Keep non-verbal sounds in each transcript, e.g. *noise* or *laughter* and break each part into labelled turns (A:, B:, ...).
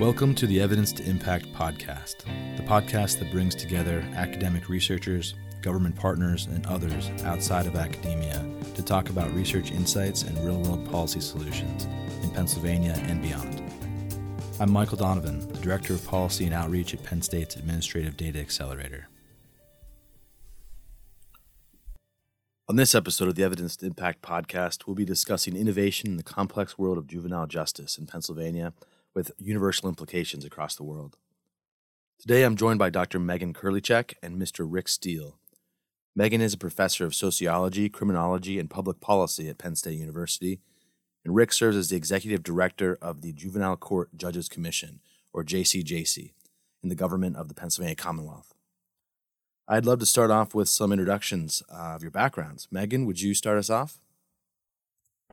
A: Welcome to the Evidence to Impact podcast, the podcast that brings together academic researchers, government partners, and others outside of academia to talk about research insights and real world policy solutions in Pennsylvania and beyond. I'm Michael Donovan, the Director of Policy and Outreach at Penn State's Administrative Data Accelerator. On this episode of the Evidence to Impact podcast, we'll be discussing innovation in the complex world of juvenile justice in Pennsylvania with universal implications across the world. Today I'm joined by Dr. Megan Kurlychek and Mr. Rick Steele. Megan is a professor of sociology, criminology, and public policy at Penn State University, and Rick serves as the executive director of the Juvenile Court Judges Commission, or JCJC, in the government of the Pennsylvania Commonwealth. I'd love to start off with some introductions uh, of your backgrounds. Megan, would you start us off?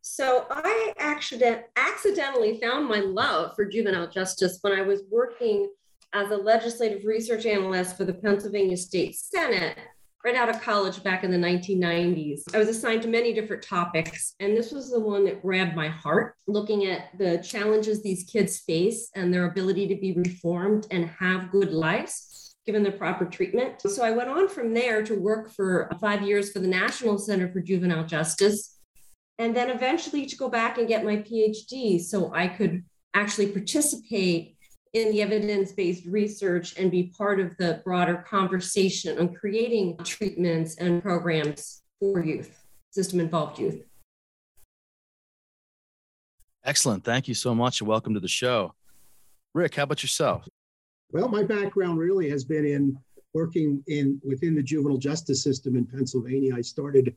B: So I accident- accidentally found my love for juvenile justice when I was working as a legislative research analyst for the Pennsylvania State Senate right out of college back in the 1990s. I was assigned to many different topics, and this was the one that grabbed my heart, looking at the challenges these kids face and their ability to be reformed and have good lives given the proper treatment. So I went on from there to work for five years for the National Center for Juvenile Justice, and then eventually to go back and get my PhD so I could actually participate in the evidence based research and be part of the broader conversation on creating treatments and programs for youth, system involved youth.
A: Excellent. Thank you so much and welcome to the show. Rick, how about yourself?
C: Well, my background really has been in working in within the juvenile justice system in Pennsylvania. I started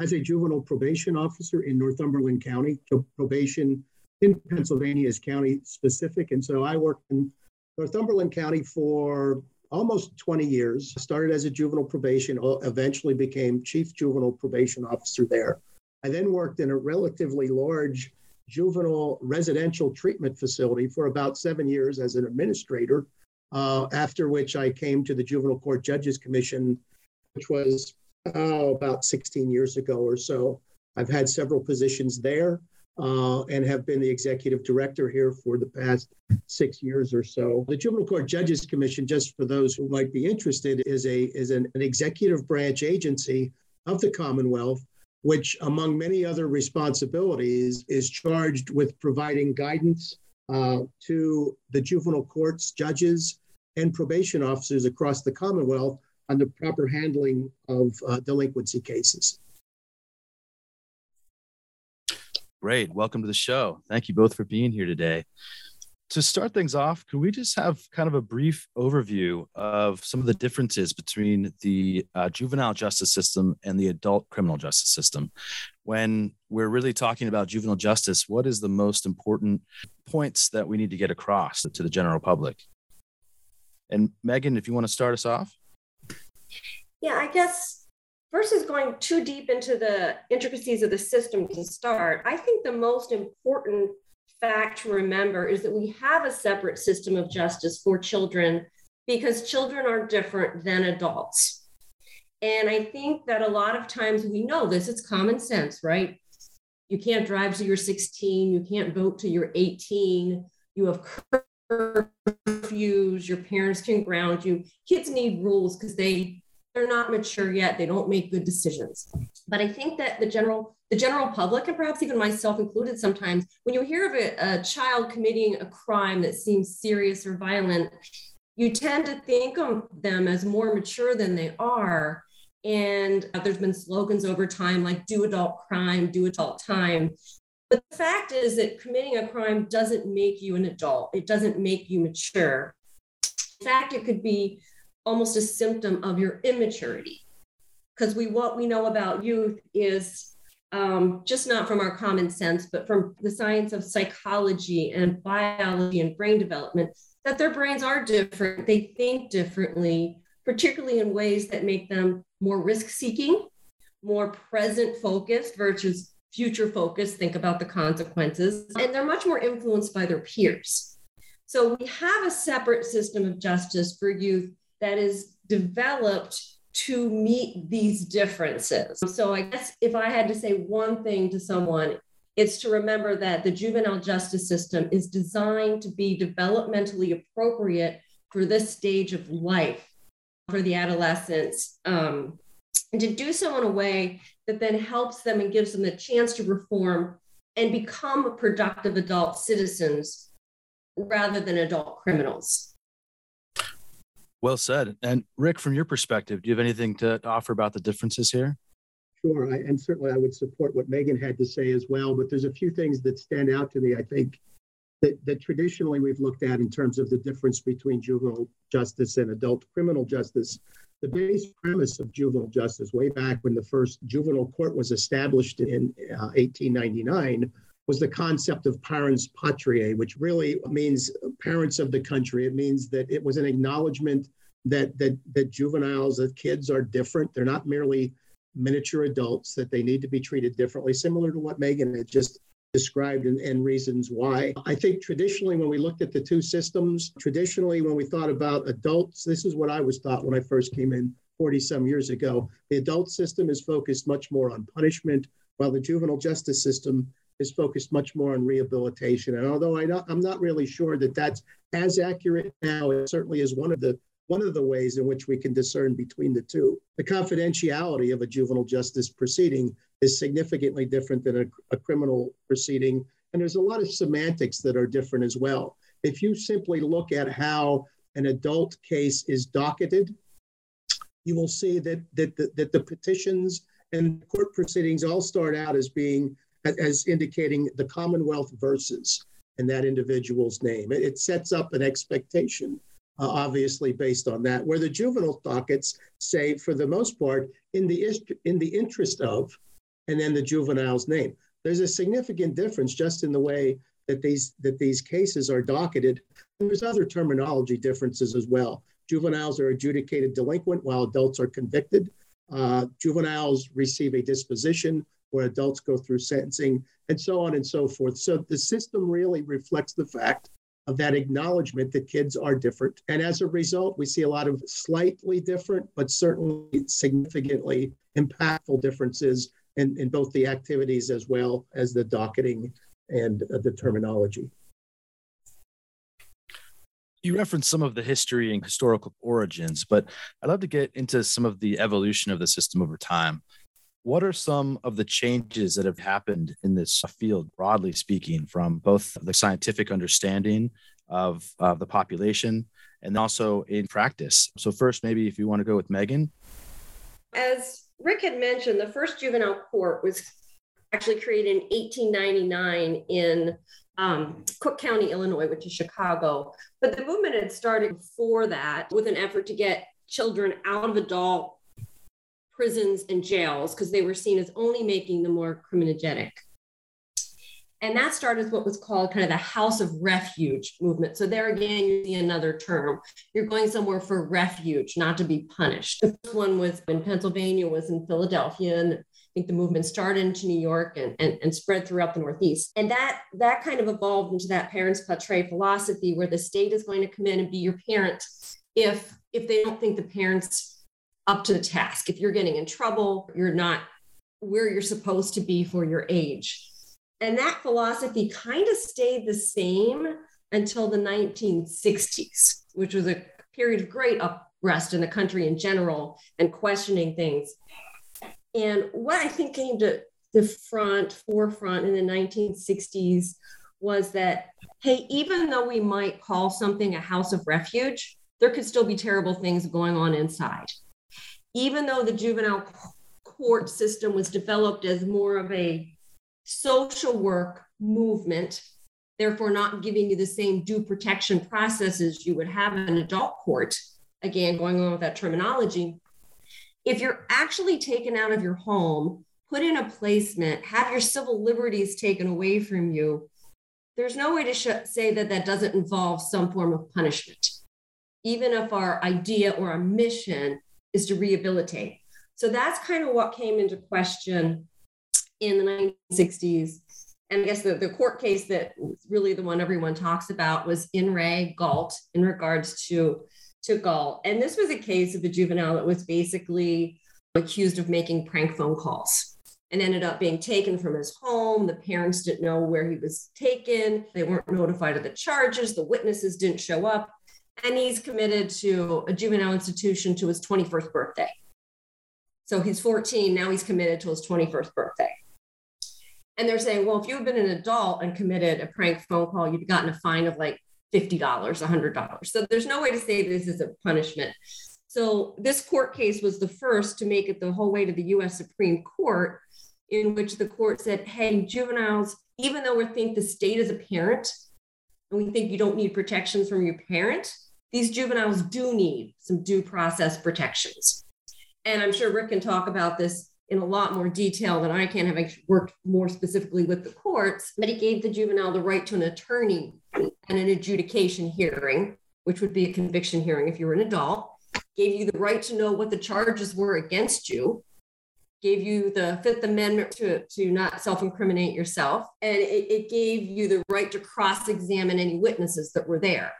C: as a juvenile probation officer in Northumberland County. So probation in Pennsylvania is county specific, and so I worked in Northumberland County for almost 20 years. Started as a juvenile probation, eventually became chief juvenile probation officer there. I then worked in a relatively large juvenile residential treatment facility for about seven years as an administrator uh, after which I came to the Juvenile Court Judges Commission, which was oh, about 16 years ago or so. I've had several positions there uh, and have been the executive director here for the past six years or so. The Juvenile Court Judges Commission, just for those who might be interested, is a is an, an executive branch agency of the Commonwealth, which, among many other responsibilities, is charged with providing guidance uh, to the juvenile courts judges and probation officers across the Commonwealth on the proper handling of uh, delinquency cases.
A: Great. Welcome to the show. Thank you both for being here today. To start things off, can we just have kind of a brief overview of some of the differences between the uh, juvenile justice system and the adult criminal justice system? When we're really talking about juvenile justice, what is the most important points that we need to get across to the general public? And Megan, if you want to start us off.
B: Yeah, I guess versus going too deep into the intricacies of the system to start, I think the most important fact to remember is that we have a separate system of justice for children because children are different than adults. And I think that a lot of times we know this, it's common sense, right? You can't drive till you're 16, you can't vote till you're 18, you have curfews, your parents can ground you. Kids need rules because they they're not mature yet. They don't make good decisions. But I think that the general the general public and perhaps even myself included sometimes when you hear of a, a child committing a crime that seems serious or violent, you tend to think of them as more mature than they are. And there's been slogans over time like do adult crime, do adult time. But the fact is that committing a crime doesn't make you an adult, it doesn't make you mature. In fact, it could be almost a symptom of your immaturity. Because we what we know about youth is um, just not from our common sense, but from the science of psychology and biology and brain development, that their brains are different. They think differently, particularly in ways that make them more risk seeking, more present focused versus future focused, think about the consequences, and they're much more influenced by their peers. So we have a separate system of justice for youth that is developed to meet these differences. So I guess if I had to say one thing to someone, It's to remember that the juvenile justice system is designed to be developmentally appropriate for this stage of life for the adolescents um, and to do so in a way that then helps them and gives them the chance to reform and become productive adult citizens rather than adult criminals.
A: Well said. And Rick, from your perspective, do you have anything to offer about the differences here?
C: Sure. I, and certainly I would support what Megan had to say as well. But there's a few things that stand out to me, I think, that, that traditionally we've looked at in terms of the difference between juvenile justice and adult criminal justice. The base premise of juvenile justice, way back when the first juvenile court was established in uh, 1899, was the concept of parens patriae, which really means parents of the country. It means that it was an acknowledgement that that that juveniles, that kids are different. They're not merely miniature adults, that they need to be treated differently, similar to what Megan had just described and, and, reasons why. I think traditionally, when we looked at the two systems, traditionally, when we thought about adults, this is what I was taught when I first came in 40 some years ago. The adult system is focused much more on punishment, while the juvenile justice system is focused much more on rehabilitation. And although I am not really sure that that's as accurate now, it certainly is one of the one of the ways in which we can discern between the two. The confidentiality of a juvenile justice proceeding is significantly different than a, a criminal proceeding. And there's a lot of semantics that are different as well. If you simply look at how an adult case is docketed, you will see that, that, that, that the petitions and court proceedings all start out as being as indicating the Commonwealth versus in that individual's name. It, it sets up an expectation, uh, obviously based on that. Where the juvenile dockets say, for the most part, in the in the interest of, and then the juvenile's name. There's a significant difference just in the way that these that these cases are docketed. And there's other terminology differences as well. Juveniles are adjudicated delinquent while adults are convicted. Uh, juveniles receive a disposition where adults go through sentencing, and so on and so forth. So the system really reflects the fact of that acknowledgement that kids are different. And as a result, we see a lot of slightly different, but certainly significantly impactful differences in, in both the activities as well as the docketing and uh, the terminology.
A: You referenced some of the history and historical origins, but I'd love to get into some of the evolution of the system over time. What are some of the changes that have happened in this field, broadly speaking, from both the scientific understanding of, of the population and also in practice? So, first, maybe if you want to go with Megan.
B: As Rick had mentioned, the first juvenile court was actually created in 1899 in um, Cook County, Illinois, which is Chicago. But the movement had started before that with an effort to get children out of adult prisons and jails because they were seen as only making them more criminogenic. And that started what was called kind of the house of refuge movement. So there again, you see another term. You're going somewhere for refuge, not to be punished. The first one was in Pennsylvania, was in Philadelphia, and I think the movement started into New York and, and, and spread throughout the Northeast. And that that kind of evolved into that parens patriae philosophy where the state is going to come in and be your parent if if they don't think the parents up to the task. If you're getting in trouble, you're not where you're supposed to be for your age. And that philosophy kind of stayed the same until the 1960s, which was a period of great unrest in the country in general and questioning things. And what I think came to the front, forefront in the 1960s was that, hey, even though we might call something a house of refuge, there could still be terrible things going on inside even though the juvenile court system was developed as more of a social work movement, therefore not giving you the same due protection processes you would have in an adult court, again, going on with that terminology, if you're actually taken out of your home, put in a placement, have your civil liberties taken away from you, there's no way to sh- say that that doesn't involve some form of punishment. Even if our idea or our mission is to rehabilitate. So that's kind of what came into question in the 1960s. And I guess the, the court case that really the one everyone talks about was In re Gault in regards to, to Gault. And this was a case of a juvenile that was basically accused of making prank phone calls and ended up being taken from his home. The parents didn't know where he was taken. They weren't notified of the charges. The witnesses didn't show up. And he's committed to a juvenile institution to his 21st birthday. So he's 14. Now he's committed to his 21st birthday. And they're saying, well, if you had been an adult and committed a prank phone call, you'd gotten a fine of like $50, $100. So there's no way to say this is a punishment. So this court case was the first to make it the whole way to the US Supreme Court in which the court said, hey, juveniles, even though we think the state is a parent and we think you don't need protections from your parent, these juveniles do need some due process protections. And I'm sure Rick can talk about this in a lot more detail than I can, having worked more specifically with the courts, but it gave the juvenile the right to an attorney and an adjudication hearing, which would be a conviction hearing if you were an adult, gave you the right to know what the charges were against you, gave you the Fifth Amendment to, to not self incriminate yourself, and it, it gave you the right to cross examine any witnesses that were there.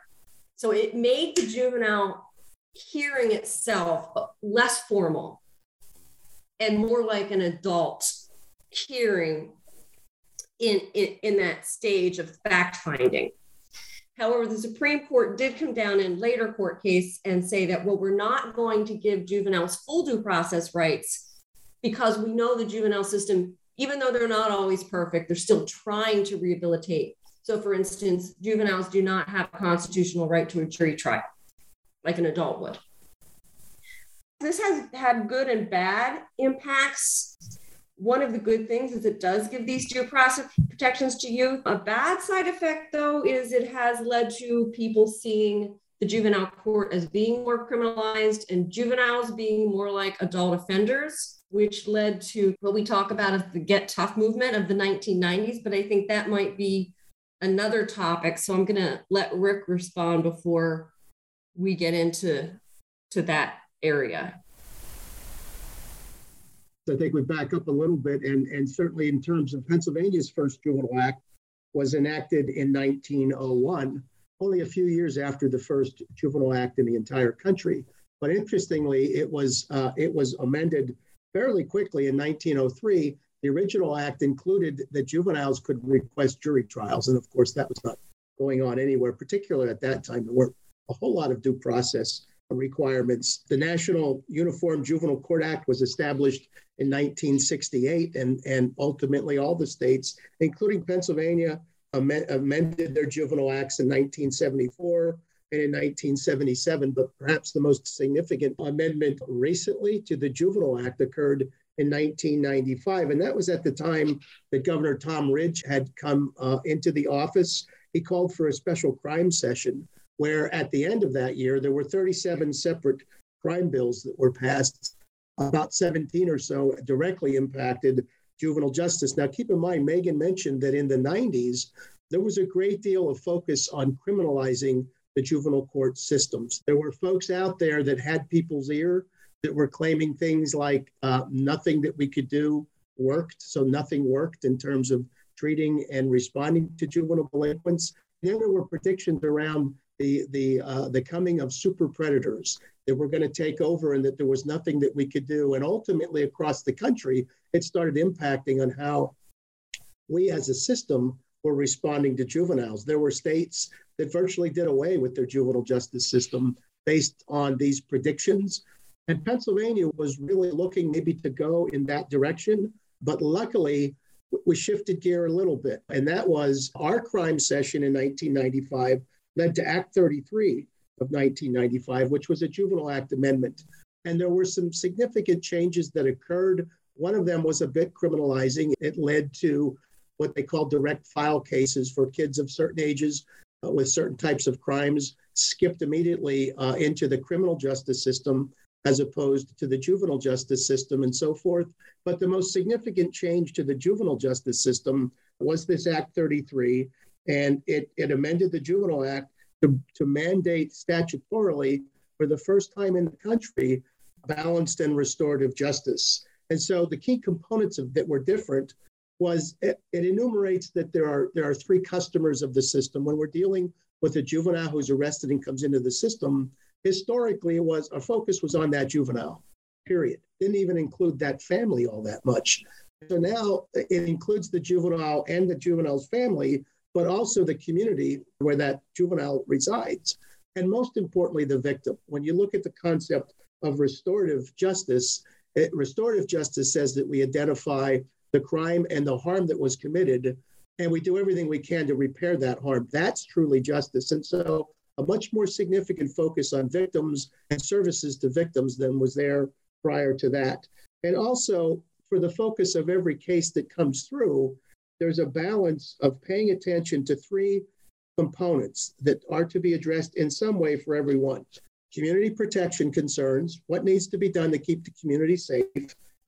B: So it made the juvenile hearing itself less formal and more like an adult hearing in, in, in that stage of fact finding. However, the Supreme Court did come down in later court case and say that, well, we're not going to give juveniles full due process rights because we know the juvenile system, even though they're not always perfect, they're still trying to rehabilitate. So, for instance, juveniles do not have a constitutional right to a jury trial like an adult would. This has had good and bad impacts. One of the good things is it does give these due process protections to youth. A bad side effect, though, is it has led to people seeing the juvenile court as being more criminalized and juveniles being more like adult offenders which led to what we talk about as the Get Tough movement of the 1990s. But I think that might be another topic. So I'm going to let Rick respond before we get into to that area.
C: I think we back up a little bit, and, and certainly in terms of Pennsylvania's first juvenile act was enacted in 1901, only a few years after the first juvenile act in the entire country. But interestingly, it was uh, it was amended fairly quickly in 1903, the original act included that juveniles could request jury trials. And of course, that was not going on anywhere, particularly at that time. There weren't a whole lot of due process requirements. The National Uniform Juvenile Court Act was established in 1968, and, and ultimately all the states, including Pennsylvania, amended their juvenile acts in 1974 and in 1977, but perhaps the most significant amendment recently to the Juvenile Act occurred in 1995. And that was at the time that Governor Tom Ridge had come uh, into the office. He called for a special crime session where at the end of that year, there were 37 separate crime bills that were passed. About 17 or so directly impacted juvenile justice. Now, keep in mind, Megan mentioned that in the 90s, there was a great deal of focus on criminalizing the juvenile court systems. There were folks out there that had people's ear that were claiming things like uh, nothing that we could do worked. So nothing worked in terms of treating and responding to juvenile delinquents. then there were predictions around the the uh, the coming of super predators that were going to take over and that there was nothing that we could do. And ultimately, across the country, it started impacting on how we as a system were responding to juveniles. There were states that virtually did away with their juvenile justice system based on these predictions. And Pennsylvania was really looking maybe to go in that direction. But luckily, we shifted gear a little bit. And that was our crime session in 1995 led to Act 33 of 1995, which was a Juvenile Act amendment. And there were some significant changes that occurred. One of them was a bit criminalizing. It led to what they call direct file cases for kids of certain ages uh, with certain types of crimes skipped immediately uh, into the criminal justice system as opposed to the juvenile justice system and so forth. But the most significant change to the juvenile justice system was this Act 33, and it, it amended the Juvenile Act to, to mandate statutorily for the first time in the country balanced and restorative justice. And so the key components of that were different was it, it, enumerates that there are there are three customers of the system when we're dealing with a juvenile who's arrested and comes into the system historically was our focus was on that juvenile period didn't even include that family all that much So now it includes the juvenile and the juvenile's family, but also the community where that juvenile resides. And most importantly, the victim. When you look at the concept of restorative justice, it, restorative justice says that we identify the crime and the harm that was committed, and we do everything we can to repair that harm. That's truly justice. And so, a much more significant focus on victims and services to victims than was there prior to that. And also, for the focus of every case that comes through, there's a balance of paying attention to three components that are to be addressed in some way for everyone community protection concerns, what needs to be done to keep the community safe,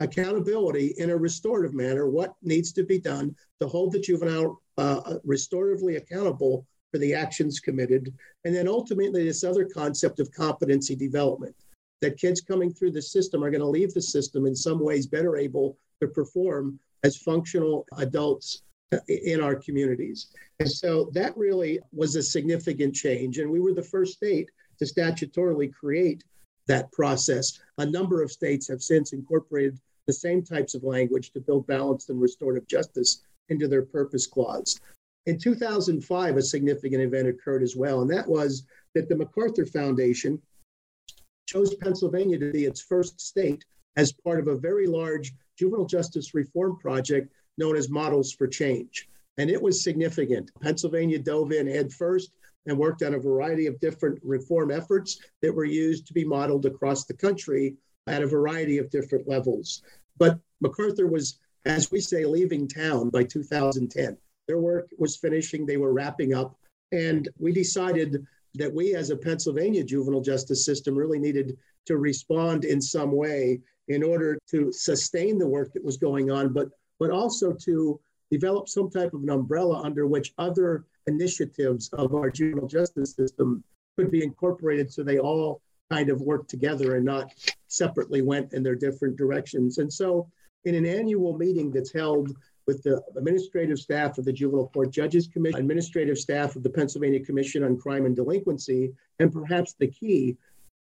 C: accountability in a restorative manner, what needs to be done to hold the juvenile uh, restoratively accountable for the actions committed, and then ultimately this other concept of competency development that kids coming through the system are going to leave the system in some ways better able to perform as functional adults in our communities. And so that really was a significant change. And we were the first state to statutorily create that process. A number of states have since incorporated the same types of language to build balanced and restorative justice into their purpose clause. In 2005, a significant event occurred as well, and that was that the MacArthur Foundation chose Pennsylvania to be its first state as part of a very large juvenile justice reform project known as Models for Change. And it was significant. Pennsylvania dove in head first and worked on a variety of different reform efforts that were used to be modeled across the country at a variety of different levels. But MacArthur was, as we say, leaving town by 2010. Their work was finishing, they were wrapping up. And we decided that we, as a Pennsylvania juvenile justice system, really needed to respond in some way in order to sustain the work that was going on, but, but also to develop some type of an umbrella under which other initiatives of our juvenile justice system could be incorporated so they all kind of work together and not separately went in their different directions. And so, in an annual meeting that's held with the administrative staff of the Juvenile Court Judges Commission, administrative staff of the Pennsylvania Commission on Crime and Delinquency, and perhaps the key,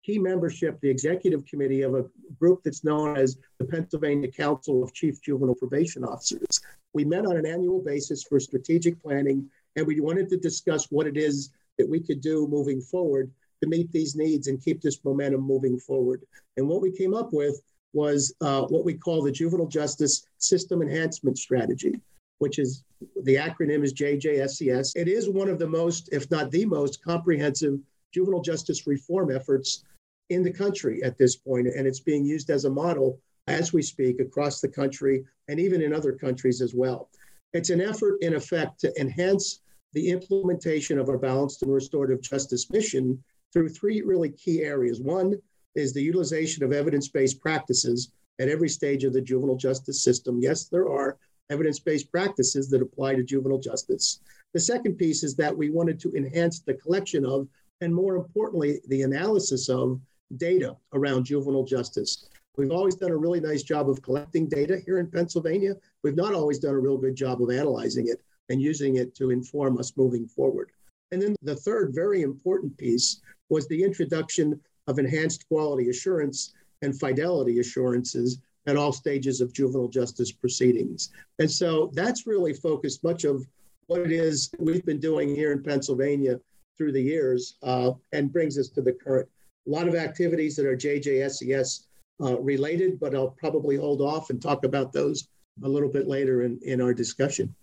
C: key membership, the executive committee of a group that's known as the Pennsylvania Council of Chief Juvenile Probation Officers. We met on an annual basis for strategic planning, and we wanted to discuss what it is that we could do moving forward to meet these needs and keep this momentum moving forward. And what we came up with was uh, what we call the Juvenile Justice System Enhancement Strategy, which is the acronym is JJSES. It is one of the most, if not the most, comprehensive juvenile justice reform efforts in the country at this point, and it's being used as a model as we speak across the country and even in other countries as well. It's an effort, in effect, to enhance the implementation of our balanced and restorative justice mission through three really key areas. One is the utilization of evidence based practices at every stage of the juvenile justice system. Yes, there are evidence based practices that apply to juvenile justice. The second piece is that we wanted to enhance the collection of, and more importantly, the analysis of data around juvenile justice. We've always done a really nice job of collecting data here in Pennsylvania. We've not always done a real good job of analyzing it and using it to inform us moving forward. And then the third very important piece was the introduction of enhanced quality assurance and fidelity assurances at all stages of juvenile justice proceedings. And so that's really focused much of what it is we've been doing here in Pennsylvania through the years uh, and brings us to the current. A lot of activities that are JJSES uh, related, but I'll probably hold off and talk about those a little bit later in, in our discussion.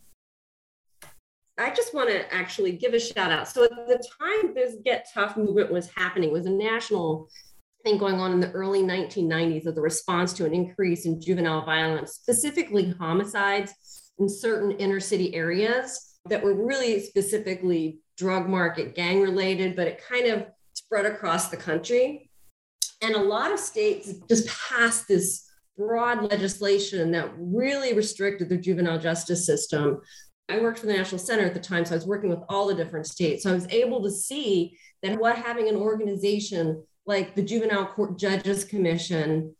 B: I just want to actually give a shout out. So at the time this Get Tough movement was happening, was a national thing going on in the early 1990s of the response to an increase in juvenile violence, specifically homicides in certain inner city areas that were really specifically drug market gang related, but it kind of spread across the country. And a lot of states just passed this broad legislation that really restricted the juvenile justice system I worked for the National Center at the time, so I was working with all the different states. So I was able to see that what having an organization like the Juvenile Court Judges Commission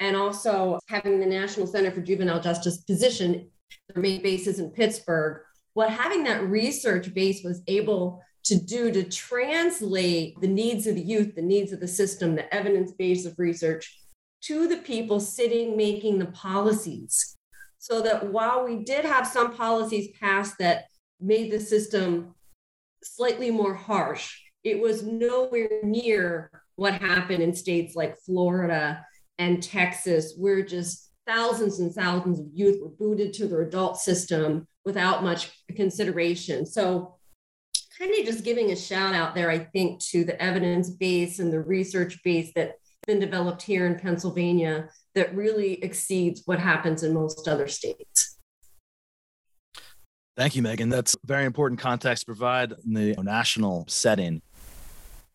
B: and also having the National Center for Juvenile Justice position, their main bases in Pittsburgh, what having that research base was able to do to translate the needs of the youth, the needs of the system, the evidence base of research to the people sitting making the policies so that while we did have some policies passed that made the system slightly more harsh, it was nowhere near what happened in states like Florida and Texas, where just thousands and thousands of youth were booted to their adult system without much consideration. So, kind of just giving a shout out there, I think, to the evidence base and the research base that's been developed here in Pennsylvania that really exceeds what happens in most other states.
A: Thank you, Megan. That's very important context to provide in the national setting.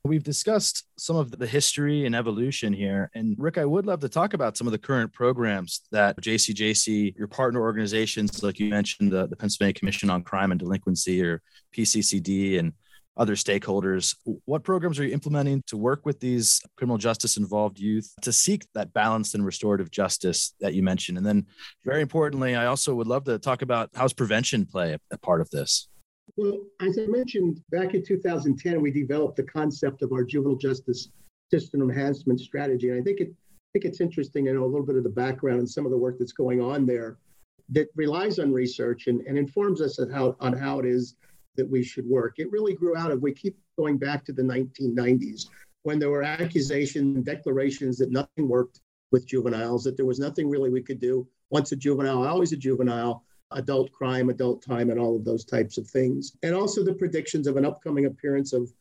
A: We've discussed some of the history and evolution here. And Rick, I would love to talk about some of the current programs that JCJC, your partner organizations, like you mentioned, the, the Pennsylvania Commission on Crime and Delinquency or PCCD and other stakeholders. What programs are you implementing to work with these criminal justice involved youth to seek that balanced and restorative justice that you mentioned? And then, very importantly, I also would love to talk about how's prevention play a, part of this?
C: Well, as I mentioned, back in 2010, we developed the concept of our juvenile justice system enhancement strategy. And I think it I think it's interesting to know a little bit of the background and some of the work that's going on there that relies on research and, and informs us on how, on how it is that we should work. It really grew out of, we keep going back to the 1990s when there were accusations and declarations that nothing worked with juveniles, that there was nothing really we could do. Once a juvenile, always a juvenile, adult crime, adult time, and all of those types of things. And also the predictions of an upcoming appearance of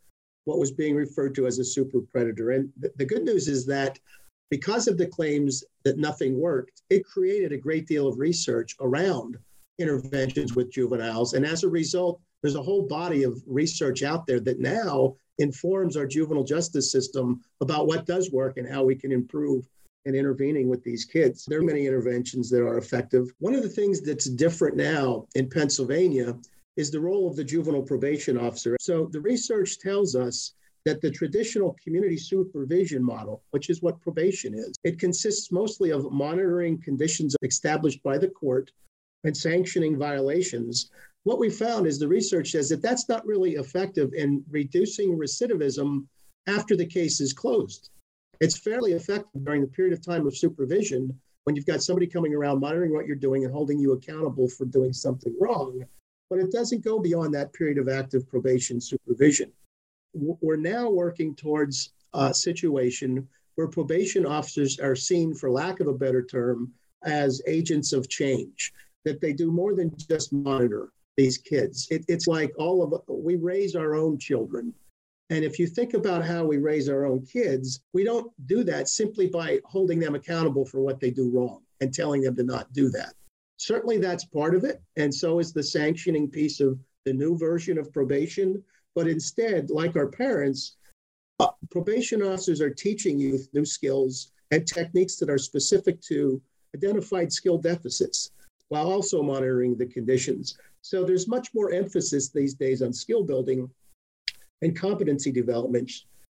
C: what was being referred to as a super predator. And th- the good news is that because of the claims that nothing worked, it created a great deal of research around interventions with juveniles. And as a result, there's a whole body of research out there that now informs our juvenile justice system about what does work and how we can improve and intervening with these kids. There are many interventions that are effective. One of the things that's different now in Pennsylvania is the role of the juvenile probation officer. So the research tells us that the traditional community supervision model, which is what probation is, it consists mostly of monitoring conditions established by the court and sanctioning violations. What we found is the research says that that's not really effective in reducing recidivism after the case is closed. It's fairly effective during the period of time of supervision when you've got somebody coming around monitoring what you're doing and holding you accountable for doing something wrong. But it doesn't go beyond that period of active probation supervision. We're now working towards a situation where probation officers are seen, for lack of a better term, as agents of change, that they do more than just monitor these kids. It, it's like all of we raise our own children and if you think about how we raise our own kids, we don't do that simply by holding them accountable for what they do wrong and telling them to not do that. Certainly, that's part of it. And so is the sanctioning piece of the new version of probation. But instead, like our parents, uh, probation officers are teaching youth new skills and techniques that are specific to identified skill deficits while also monitoring the conditions. So there's much more emphasis these days on skill building and competency development,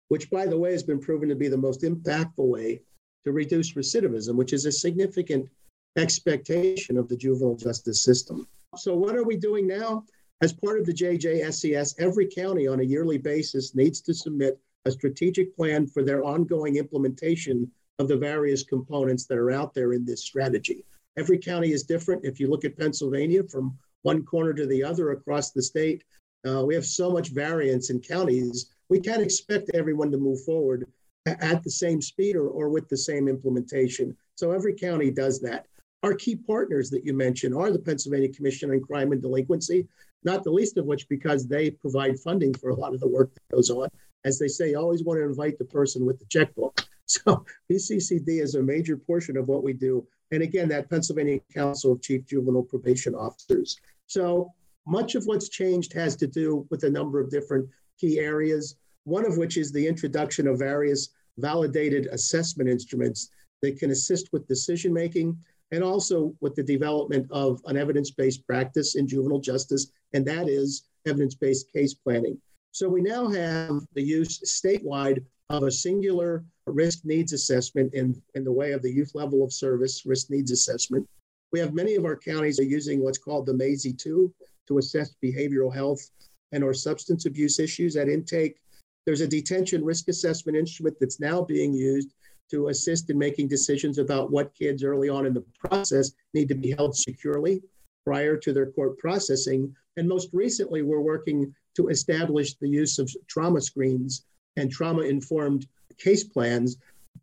C: which, by the way, has been proven to be the most impactful way to reduce recidivism, which is a significant expectation of the juvenile justice system. So, what are we doing now? As part of the JJSES, every county on a yearly basis needs to submit a strategic plan for their ongoing implementation of the various components that are out there in this strategy. Every county is different. If you look at Pennsylvania from one corner to the other across the state, uh, we have so much variance in counties. We can't expect everyone to move forward at the same speed or, or with the same implementation. So every county does that. Our key partners that you mentioned are the Pennsylvania Commission on Crime and Delinquency, not the least of which because they provide funding for a lot of the work that goes on. As they say, you always want to invite the person with the checkbook. *laughs* So PCCD is a major portion of what we do. And again, that Pennsylvania Council of Chief Juvenile Probation Officers. So much of what's changed has to do with a number of different key areas, one of which is the introduction of various validated assessment instruments that can assist with decision making and also with the development of an evidence based practice in juvenile justice, and that is evidence based case planning. So we now have the use statewide of a singular risk needs assessment in, in the way of the youth level of service risk needs assessment. We have many of our counties are using what's called the MAYSI 2 to assess behavioral health and or substance abuse issues at intake. There's a detention risk assessment instrument that's now being used to assist in making decisions about what kids early on in the process need to be held securely prior to their court processing. And most recently, we're working to establish the use of trauma screens and trauma informed case plans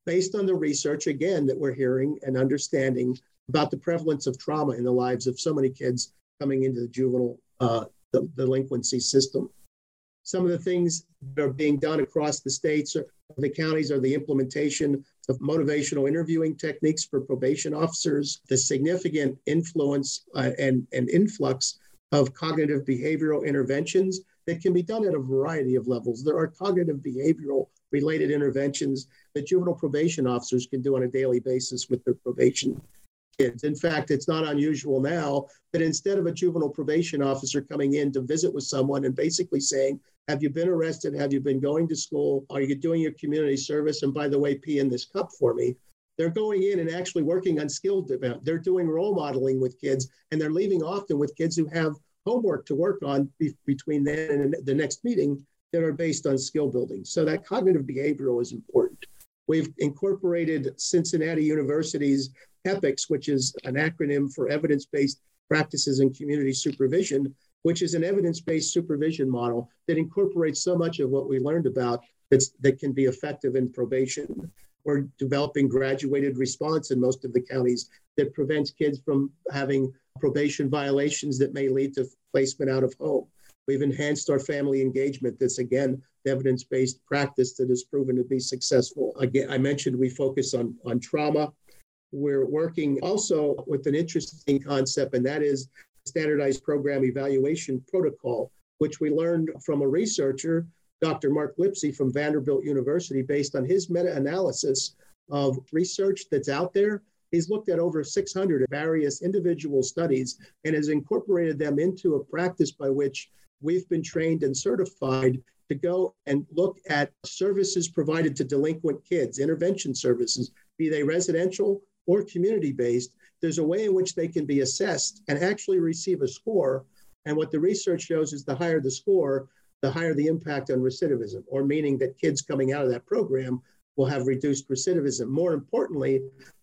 C: based on the research, again, that we're hearing and understanding about the prevalence of trauma in the lives of so many kids coming into the juvenile uh, delinquency system. Some of the things that are being done across the states or the counties are the implementation of motivational interviewing techniques for probation officers, the significant influence uh, and, and influx of cognitive behavioral interventions that can be done at a variety of levels. There are cognitive behavioral related interventions that juvenile probation officers can do on a daily basis with their probation kids. In fact, it's not unusual now that instead of a juvenile probation officer coming in to visit with someone and basically saying, Have you been arrested? Have you been going to school? Are you doing your community service? And by the way, pee in this cup for me. They're going in and actually working on skill development. They're doing role modeling with kids, and they're leaving often with kids who have homework to work on be- between then and the next meeting that are based on skill building. So that cognitive behavioral is important. We've incorporated Cincinnati University's EPICS, which is an acronym for evidence based practices and community supervision, which is an evidence based supervision model that incorporates so much of what we learned about that can be effective in probation. We're developing graduated response in most of the counties that prevents kids from having probation violations that may lead to placement out of home. We've enhanced our family engagement. That's again evidence based practice that has proven to be successful. Again, I mentioned we focus on, on trauma. We're working also with an interesting concept, and that is standardized program evaluation protocol, which we learned from a researcher, Dr. Mark Lipsey from Vanderbilt University, based on his meta analysis of research that's out there. He's looked at over 600 various individual studies and has incorporated them into a practice by which we've been trained and certified to go and look at services provided to delinquent kids, intervention services, be they residential or community based. There's a way in which they can be assessed and actually receive a score. And what the research shows is the higher the score, the higher the impact on recidivism, or meaning that kids coming out of that program will have reduced recidivism. More importantly,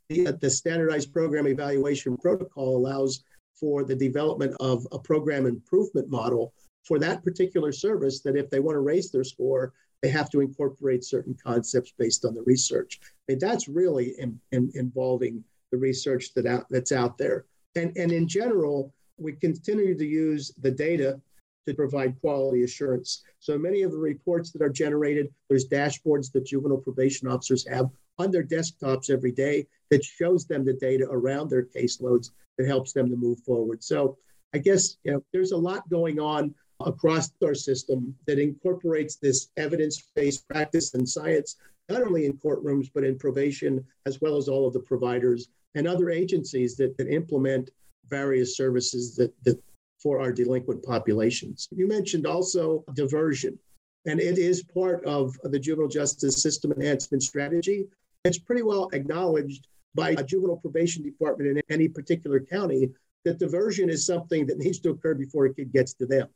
C: the standardized program evaluation protocol allows for the development of a program improvement model for that particular service that if they want to raise their score, they have to incorporate certain concepts based on the research. I mean, that's really in, in, involving the research that out, that's out there. And, and in general, we continue to use the data to provide quality assurance. So many of the reports that are generated, there's dashboards that juvenile probation officers have on their desktops every day that shows them the data around their caseloads that helps them to move forward. So I guess you know, there's a lot going on across our system that incorporates this evidence-based practice and science, not only in courtrooms, but in probation, as well as all of the providers and other agencies that, that implement various services that, that for our delinquent populations. You mentioned also diversion, and it is part of the juvenile justice system enhancement strategy. It's pretty well acknowledged by a juvenile probation department in any particular county that diversion is something that needs to occur before a kid gets to them.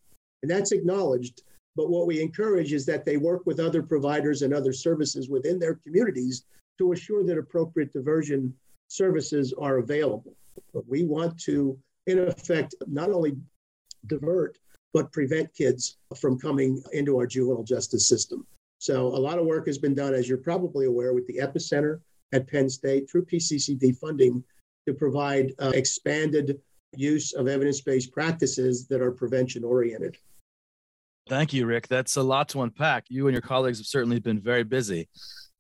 C: And that's acknowledged. But what we encourage is that they work with other providers and other services within their communities to assure that appropriate diversion services are available. But we want to, in effect, not only divert, but prevent kids from coming into our juvenile justice system. So a lot of work has been done, as you're probably aware, with the EPISCenter at Penn State through PCCD funding to provide uh, expanded use of evidence based practices that are prevention oriented.
A: Thank you, Rick. That's a lot to unpack. You and your colleagues have certainly been very busy.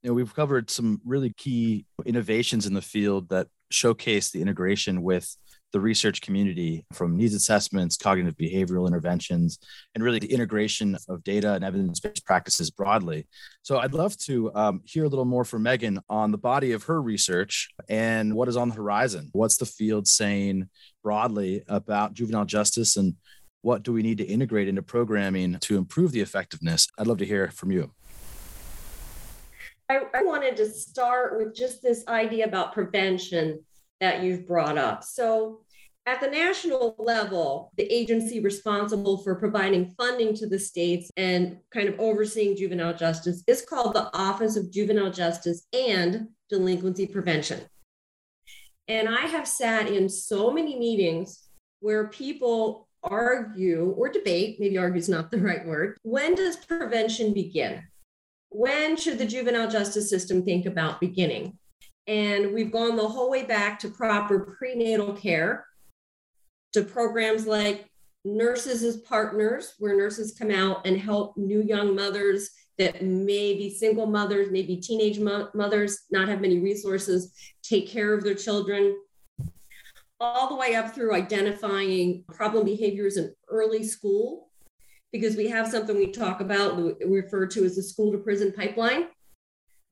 A: You know, we've covered some really key innovations in the field that showcase the integration with the research community from needs assessments, cognitive behavioral interventions, and really the integration of data and evidence based practices broadly. So, I'd love to um, hear a little more from Megan on the body of her research and what is on the horizon. What's the field saying broadly about juvenile justice and what do we need to integrate into programming to improve the effectiveness? I'd love to hear from you.
B: I, I wanted to start with just this idea about prevention that you've brought up. So, At the national level, the agency responsible for providing funding to the states and kind of overseeing juvenile justice is called the Office of Juvenile Justice and Delinquency Prevention. And I have sat in so many meetings where people argue or debate, maybe argue is not the right word. When does prevention begin? When should the juvenile justice system think about beginning? And we've gone the whole way back to proper prenatal care, to programs like Nurses as Partners, where nurses come out and help new young mothers that may be single mothers, maybe teenage mo- mothers, not have many resources, take care of their children, all the way up through identifying problem behaviors in early school, because we have something we talk about, we refer to as the school to prison pipeline.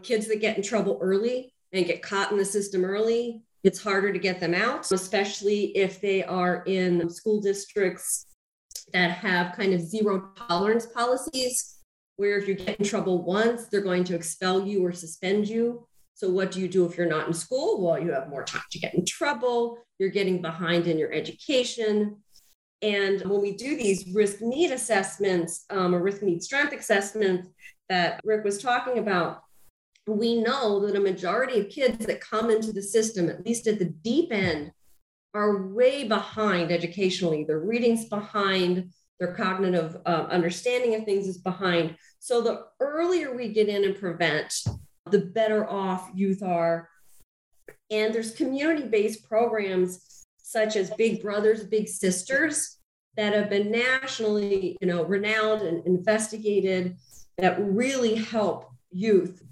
B: Kids that get in trouble early and get caught in the system early, it's harder to get them out, especially if they are in school districts that have kind of zero tolerance policies, where if you get in trouble once, they're going to expel you or suspend you. So, what do you do if you're not in school? Well, you have more time to get in trouble. You're getting behind in your education. And when we do these risk need assessments um, or risk need strength assessments that Rick was talking about, we know that a majority of kids that come into the system, at least at the deep end, are way behind educationally. Their reading's behind, their cognitive uh, understanding of things is behind. So the earlier we get in and prevent, the better off youth are. And there's community based programs such as Big Brothers, Big Sisters that have been nationally, you know, renowned and investigated that really help youth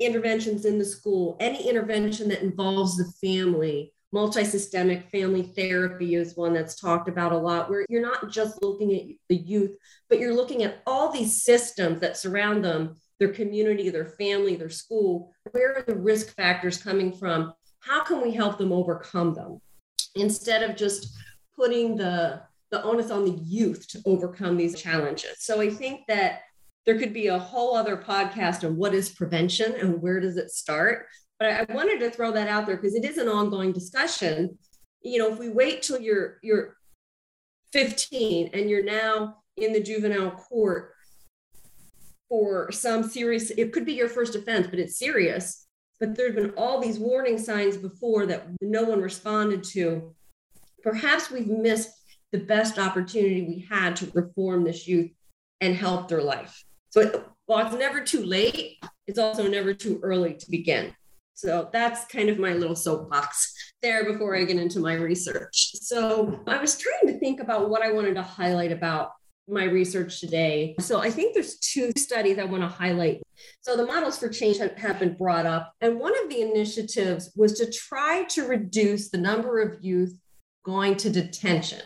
B: interventions in the school, any intervention that involves the family. Multisystemic family therapy is one that's talked about a lot, where you're not just looking at the youth, but you're looking at all these systems that surround them their community, their family, their school. Where are the risk factors coming from? How can we help them overcome them? Instead of just putting the, the onus on the youth to overcome these challenges. So I think that there could be a whole other podcast on what is prevention and where does it start. But I, wanted to throw that out there because it is an ongoing discussion. You know, if we wait till you're you're 15 and you're now in the juvenile court for some serious, it could be your first offense, but it's serious. But there have been all these warning signs before that no one responded to. Perhaps we've missed the best opportunity we had to reform this youth and help their life. So while it's never too late, it's also never too early to begin. So that's kind of my little soapbox there before I get into my research. So I was trying to think about what I wanted to highlight about my research today. So I think there's two studies I want to highlight. So the models for change have been brought up, and one of the initiatives was to try to reduce the number of youth going to detention.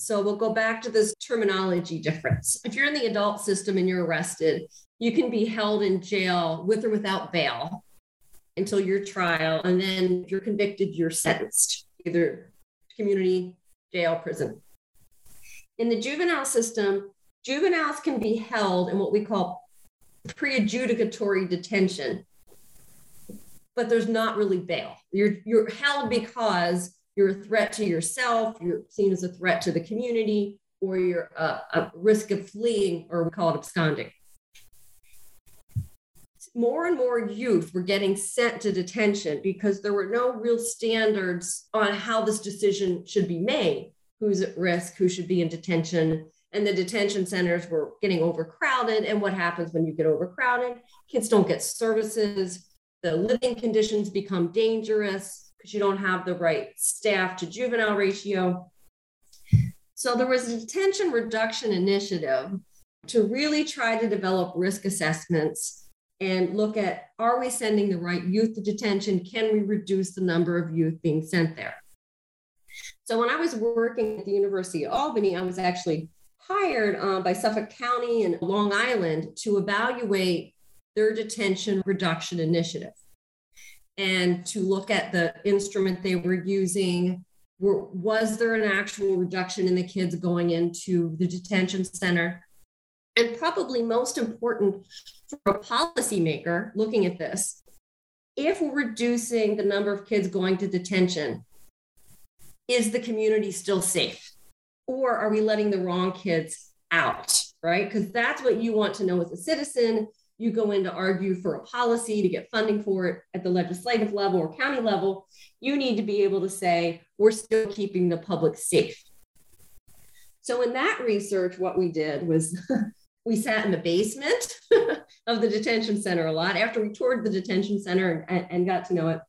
B: So we'll go back to this terminology difference. If you're in the adult system and you're arrested, you can be held in jail with or without bail until your trial. And then if you're convicted, you're sentenced, either community, jail, prison. In the juvenile system, juveniles can be held in what we call pre adjudicatory detention, but there's not really bail. You're, you're held because you're a threat to yourself, you're seen as a threat to the community, or you're a, a risk of fleeing, or we call it absconding. More and more youth were getting sent to detention because there were no real standards on how this decision should be made who's at risk, who should be in detention. And the detention centers were getting overcrowded. And what happens when you get overcrowded? Kids don't get services. The living conditions become dangerous because you don't have the right staff to juvenile ratio. So there was a detention reduction initiative to really try to develop risk assessments and look at are we sending the right youth to detention? Can we reduce the number of youth being sent there? So when I was working at the University of Albany, I was actually hired uh, by Suffolk County and Long Island to evaluate their detention reduction initiative and to look at the instrument they were using. Were, was there an actual reduction in the kids going into the detention center? And probably most important for a policymaker looking at this, if we're reducing the number of kids going to detention, is the community still safe? Or are we letting the wrong kids out? Right? Because that's what you want to know as a citizen. You go in to argue for a policy to get funding for it at the legislative level or county level. You need to be able to say, we're still keeping the public safe. So, in that research, what we did was *laughs* we sat in the basement *laughs* of the detention center a lot after we toured the detention center and, and got to know it.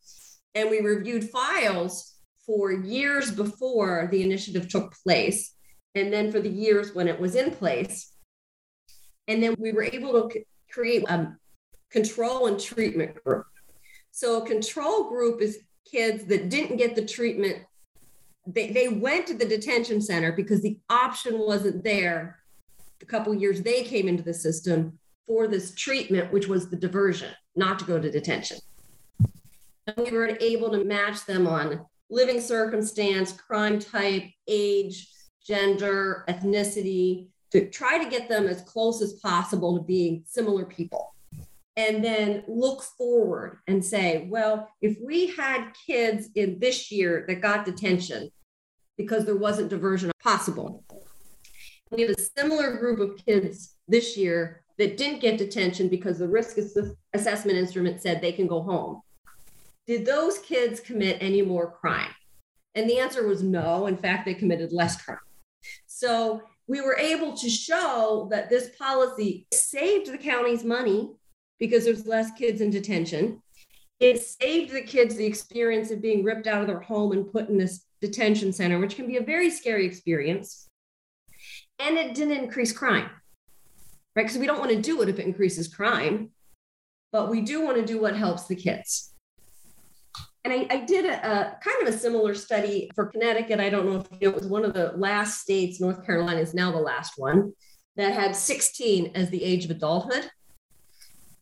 B: And we reviewed files for years before the initiative took place, and then for the years when it was in place. And then we were able to create a control and treatment group. So, a control group is kids that didn't get the treatment. They, they went to the detention center because the option wasn't there the couple years they came into the system for this treatment, which was the diversion, not to go to detention. And we were able to match them on living circumstance, crime type, age, gender, ethnicity, to try to get them as close as possible to being similar people. And then look forward and say, well, if we had kids in this year that got detention because there wasn't diversion possible, we have a similar group of kids this year that didn't get detention because the risk assessment instrument said they can go home. Did those kids commit any more crime? And the answer was no. In fact, they committed less crime. So we were able to show that this policy saved the county's money because there's less kids in detention. It saved the kids the experience of being ripped out of their home and put in this detention center, which can be a very scary experience and it didn't increase crime, right? Because we don't want to do it if it increases crime, but we do want to do what helps the kids. And I, I did a, a, kind of a similar study for Connecticut. I don't know if you know, it was one of the last states, North Carolina is now the last one, that had 16 as the age of adulthood.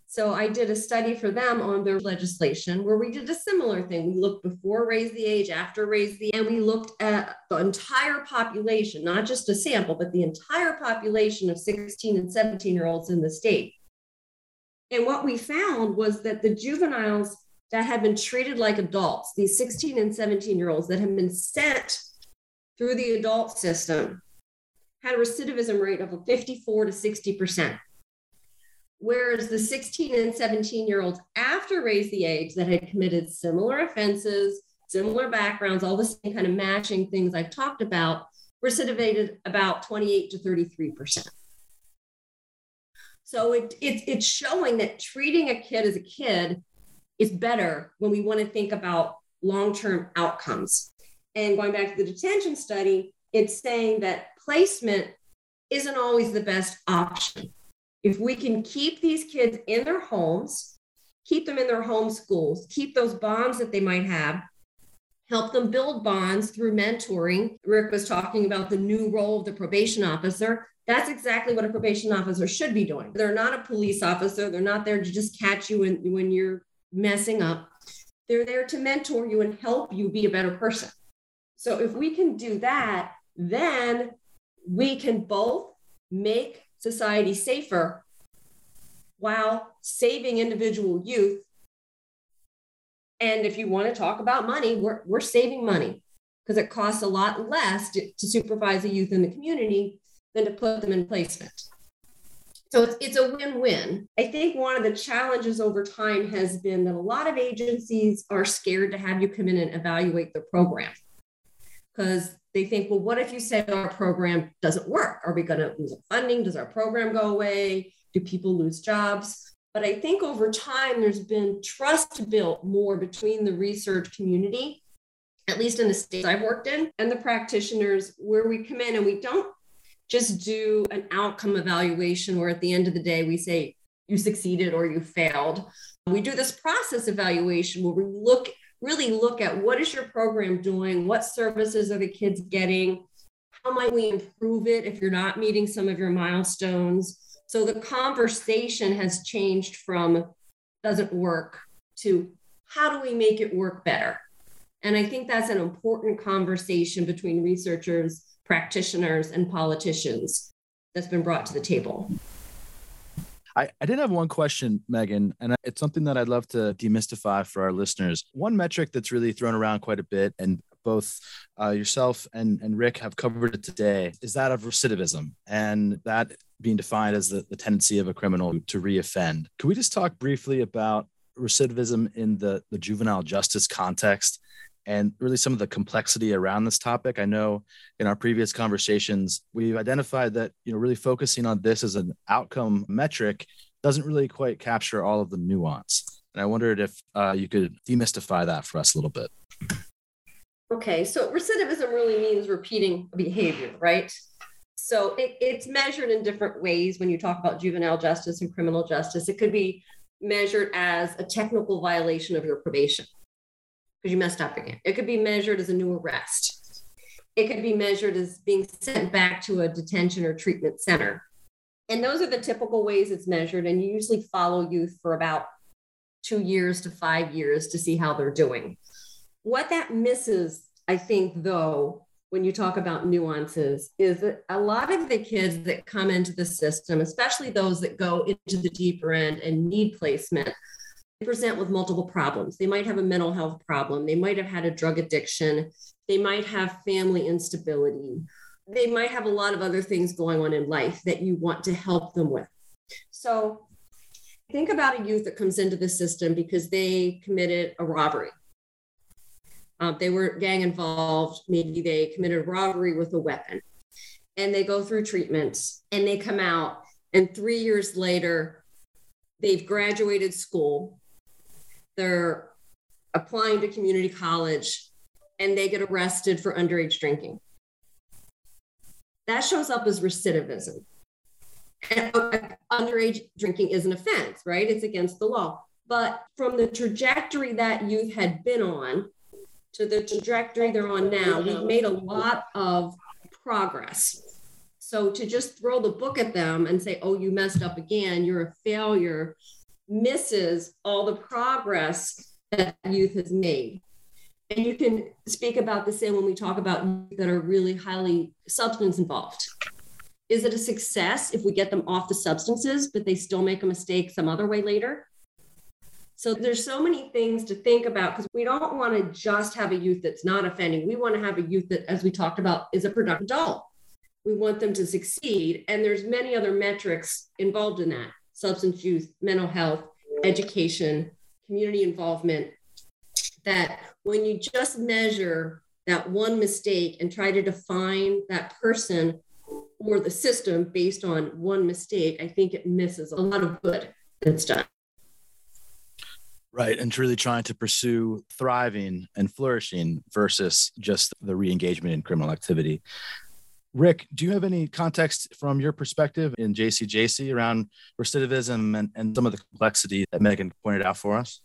B: So I did a study for them on their legislation where we did a similar thing. We looked before raise the age, after raise the, and we looked at the entire population, not just a sample, but the entire population of 16 and 17 year olds in the state. And what we found was that the juveniles that had been treated like adults, these 16 and 17 year olds that had been sent through the adult system, had a recidivism rate of 54 to 60 percent. Whereas the 16 and 17 year olds after raise the age that had committed similar offenses, similar backgrounds, all the same kind of matching things I've talked about, recidivated about 28 to 33%. So it, it, it's showing that treating a kid as a kid is better when we want to think about long term outcomes. And going back to the detention study, it's saying that placement isn't always the best option if we can keep these kids in their homes, keep them in their home schools, keep those bonds that they might have, help them build bonds through mentoring. Rick was talking about the new role of the probation officer. That's exactly what a probation officer should be doing. They're not a police officer. They're not there to just catch you when, when you're messing up. They're there to mentor you and help you be a better person. So if we can do that, then we can both make society safer while saving individual youth. And if you want to talk about money, we're, we're saving money because it costs a lot less to, to supervise a youth in the community than to put them in placement. So it's, it's a win win. I think one of the challenges over time has been that a lot of agencies are scared to have you come in and evaluate the program because they think, well, what if you say our program doesn't work? Are we going to lose funding? Does our program go away? Do people lose jobs? But I think over time, there's been trust built more between the research community, at least in the states I've worked in, and the practitioners, where we come in and we don't just do an outcome evaluation where at the end of the day we say you succeeded or you failed. We do this process evaluation where we look really look at what is your program doing? What services are the kids getting? How might we improve it if you're not meeting some of your milestones? So the conversation has changed from doesn't work to how do we make it work better? And I think that's an important conversation between researchers, practitioners, and politicians that's been brought to the table.
A: I, I did have one question, Megan, and it's something that I'd love to demystify for our listeners. One metric that's really thrown around quite a bit and both uh, yourself and, and Rick have covered it today is that of recidivism and that being defined as the, the tendency of a criminal to reoffend. Can we just talk briefly about recidivism in the, the juvenile justice context and really some of the complexity around this topic. I know in our previous conversations, we've identified that, you know, really focusing on this as an outcome metric doesn't really quite capture all of the nuance. And I wondered if uh, you could demystify that for us a little bit.
B: Okay, so recidivism really means repeating behavior, right? So it, it's measured in different ways when you talk about juvenile justice and criminal justice. It could be measured as a technical violation of your probation because you messed up again. It could be measured as a new arrest. It could be measured as being sent back to a detention or treatment center. And those are the typical ways it's measured. And you usually follow youth for about two years to five years to see how they're doing. What that misses, I think, though, when you talk about nuances, is that a lot of the kids that come into the system, especially those that go into the deeper end and need placement, present with multiple problems. They might have a mental health problem. They might have had a drug addiction. They might have family instability. They might have a lot of other things going on in life that you want to help them with. So think about a youth that comes into the system because they committed a robbery. Um, they were gang involved. Maybe they committed a robbery with a weapon and they go through treatment and they come out. And three years later, they've graduated school they're applying to community college and they get arrested for underage drinking. That shows up as recidivism. And uh, underage drinking is an offense, right? It's against the law. But from the trajectory that youth had been on to the trajectory they're on now, we've made a lot of progress. So to just throw the book at them and say, oh, you messed up again, you're a failure, misses all the progress that youth has made. And you can speak about the same when we talk about that are really highly substance involved. Is it a success if we get them off the substances, but they still make a mistake some other way later? So there's so many things to think about because we don't want to just have a youth that's not offending. We want to have a youth that, as we talked about, is a productive adult. We want them to succeed. And there's many other metrics involved in that substance use, mental health, education, community involvement, that when you just measure that one mistake and try to define that person or the system based on one mistake, I think it misses a lot of good that's done.
A: Right. And truly trying to pursue thriving and flourishing versus just the re engagement in criminal activity. Rick, do you have any context from your perspective in JCJC around recidivism and, and some of the complexity that Megan pointed out for us?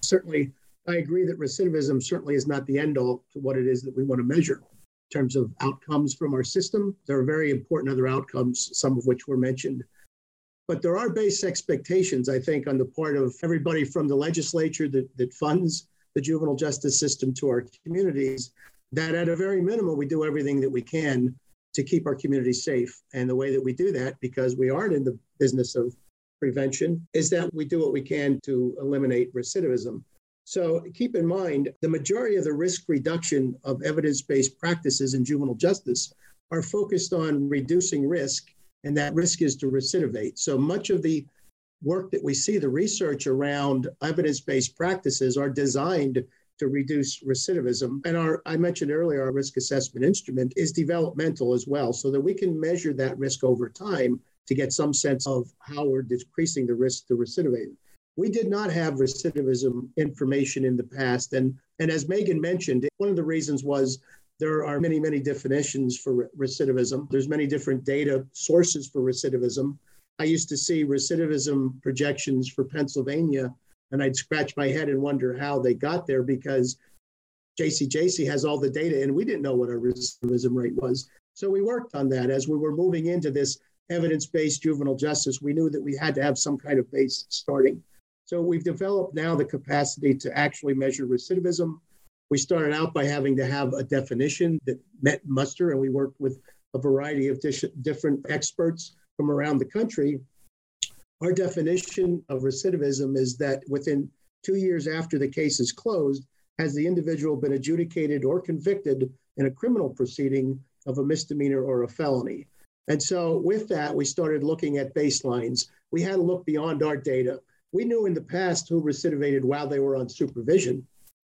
C: Certainly, I agree that recidivism certainly is not the end all to what it is that we want to measure in terms of outcomes from our system. There are very important other outcomes, some of which were mentioned. But there are base expectations, I think, on the part of everybody from the legislature that, that funds the juvenile justice system to our communities that at a very minimum, we do everything that we can to keep our community safe. And the way that we do that, because we aren't in the business of prevention, is that we do what we can to eliminate recidivism. So keep in mind, the majority of the risk reduction of evidence based practices in juvenile justice are focused on reducing risk, and that risk is to recidivate. So much of the work that we see, the research around evidence based practices, are designed to reduce recidivism. And our, I mentioned earlier, our risk assessment instrument is developmental as well, so that we can measure that risk over time to get some sense of how we're decreasing the risk to recidivate. We did not have recidivism information in the past. And, and as Megan mentioned, one of the reasons was there are many, many definitions for recidivism. There's many different data sources for recidivism. I used to see recidivism projections for Pennsylvania and I'd scratch my head and wonder how they got there because JCJC has all the data and we didn't know what our recidivism rate was. So we worked on that as we were moving into this evidence based juvenile justice. We knew that we had to have some kind of base starting. So we've developed now the capacity to actually measure recidivism. We started out by having to have a definition that met muster, and we worked with a variety of different experts from around the country our definition of recidivism is that within two years after the case is closed, has the individual been adjudicated or convicted in a criminal proceeding of a misdemeanor or a felony. And so, with that, we started looking at baselines. We had to look beyond our data. We knew in the past who recidivated while they were on supervision.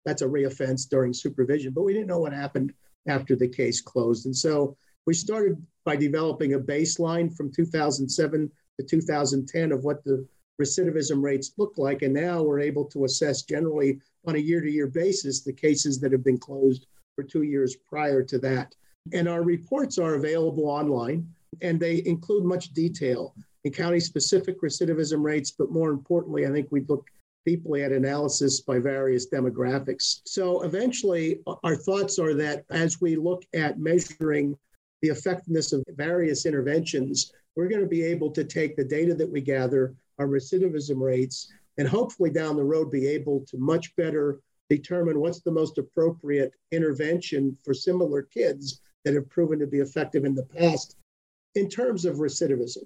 C: That's a reoffense during supervision, but we didn't know what happened after the case closed. And so, we started by developing a baseline from 2007 to 2010 of what the recidivism rates look like. And now we're able to assess generally on a year to year basis the cases that have been closed for two years prior to that. And our reports are available online and they include much detail in county specific recidivism rates, but more importantly, I think we look deeply at analysis by various demographics. So eventually, our thoughts are that as we look at measuring the effectiveness of various interventions, we're going to be able to take the data that we gather, our recidivism rates, and hopefully down the road be able to much better determine what's the most appropriate intervention for similar kids that have proven to be effective in the past in terms of recidivism.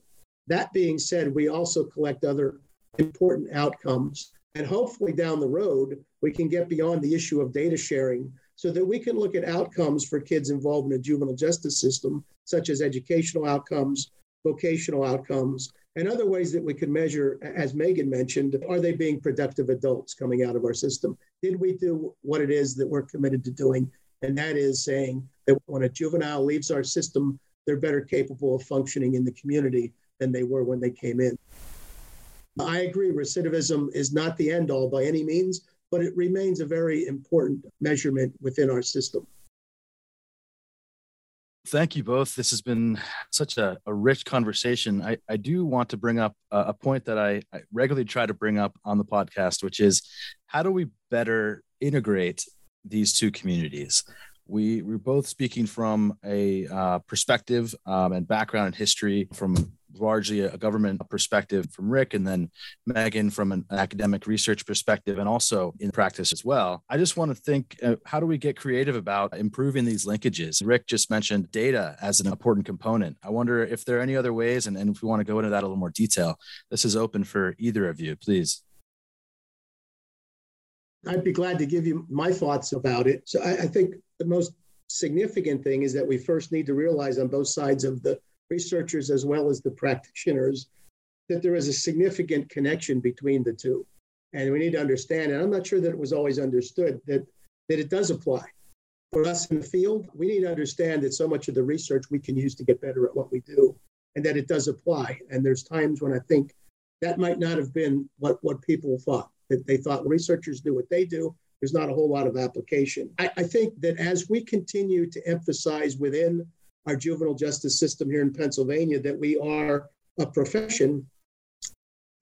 C: That being said, we also collect other important outcomes. And hopefully down the road, we can get beyond the issue of data sharing so that we can look at outcomes for kids involved in the juvenile justice system, such as educational outcomes, vocational outcomes, and other ways that we can measure, as Megan mentioned, are they being productive adults coming out of our system? Did we do what it is that we're committed to doing? And that is saying that when a juvenile leaves our system, they're better capable of functioning in the community than they were when they came in. I agree, recidivism is not the end all by any means, but it remains a very important measurement within our system.
A: Thank you both. This has been such a, a rich conversation. I, I do want to bring up a, a point that I, I regularly try to bring up on the podcast, which is how do we better integrate these two communities? We we're both speaking from a uh, perspective um, and background and history from largely a government perspective from Rick and then Megan from an academic research perspective and also in practice as well. I just want to think uh, how do we get creative about improving these linkages? Rick just mentioned data as an important component. I wonder if there are any other ways and, and if we want to go into that a little more detail. This is open for either of you, please.
C: I'd be glad to give you my thoughts about it. So I, I think the most significant thing is that we first need to realize on both sides of the researchers as well as the practitioners that there is a significant connection between the two. And we need to understand, and I'm not sure that it was always understood, that, that it does apply. For us in the field, we need to understand that so much of the research we can use to get better at what we do, and that it does apply. And there's times when I think that might not have been what, what people thought, that they thought researchers do what they do, there's not a whole lot of application. I, I think that as we continue to emphasize within our juvenile justice system here in Pennsylvania that we are a profession,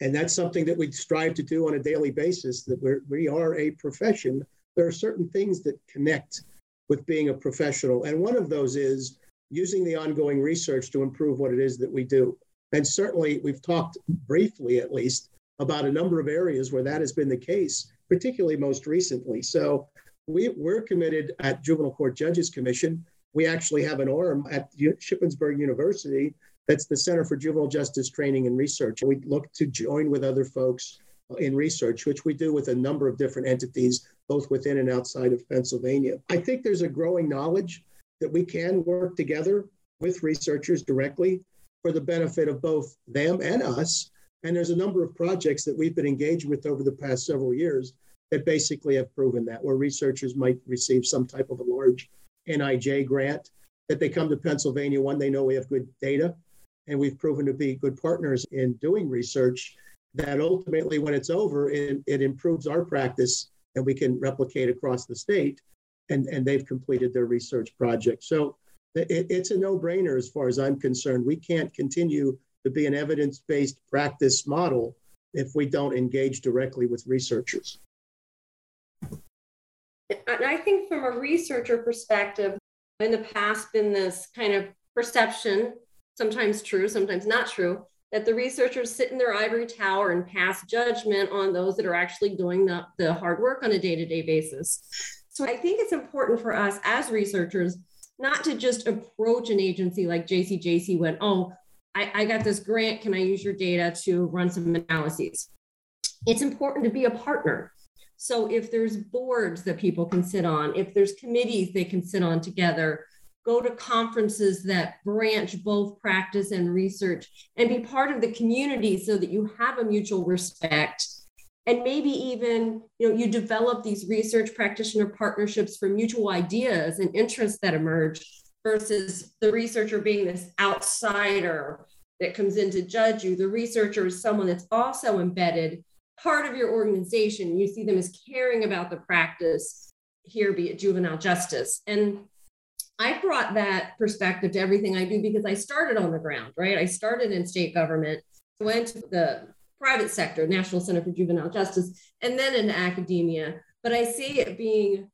C: and that's something that we strive to do on a daily basis, that we're, we are a profession, there are certain things that connect with being a professional. And one of those is using the ongoing research to improve what it is that we do. And certainly, we've talked briefly, at least, about a number of areas where that has been the case particularly most recently. So we, we're committed at Juvenile Court Judges Commission. We actually have an arm at Shippensburg University that's the Center for Juvenile Justice Training and Research. We look to join with other folks in research, which we do with a number of different entities, both within and outside of Pennsylvania. I think there's a growing knowledge that we can work together with researchers directly for the benefit of both them and us and there's a number of projects that we've been engaged with over the past several years that basically have proven that, where researchers might receive some type of a large NIJ grant, that they come to Pennsylvania. One, they know we have good data, and we've proven to be good partners in doing research. That ultimately, when it's over, it, it improves our practice and we can replicate across the state. And, and they've completed their research project. So it, it's a no brainer as far as I'm concerned. We can't continue to be an evidence based practice model if we don't engage directly with researchers.
B: And I think from a researcher perspective, in the past, been this kind of perception, sometimes true, sometimes not true, that the researchers sit in their ivory tower and pass judgment on those that are actually doing the, the hard work on a day to day basis. So I think it's important for us as researchers not to just approach an agency like JCJC when, oh, I, I got this grant. Can I use your data to run some analyses? It's important to be a partner. So if there's boards that people can sit on, if there's committees they can sit on together, go to conferences that branch both practice and research and be part of the community so that you have a mutual respect and maybe even you know you develop these research practitioner partnerships for mutual ideas and interests that emerge versus the researcher being this outsider that comes in to judge you the researcher is someone that's also embedded part of your organization you see them as caring about the practice here be it juvenile justice and I brought that perspective to everything I do because I started on the ground, right? I started in state government, went to the private sector, National Center for Juvenile Justice, and then into academia. But I see it being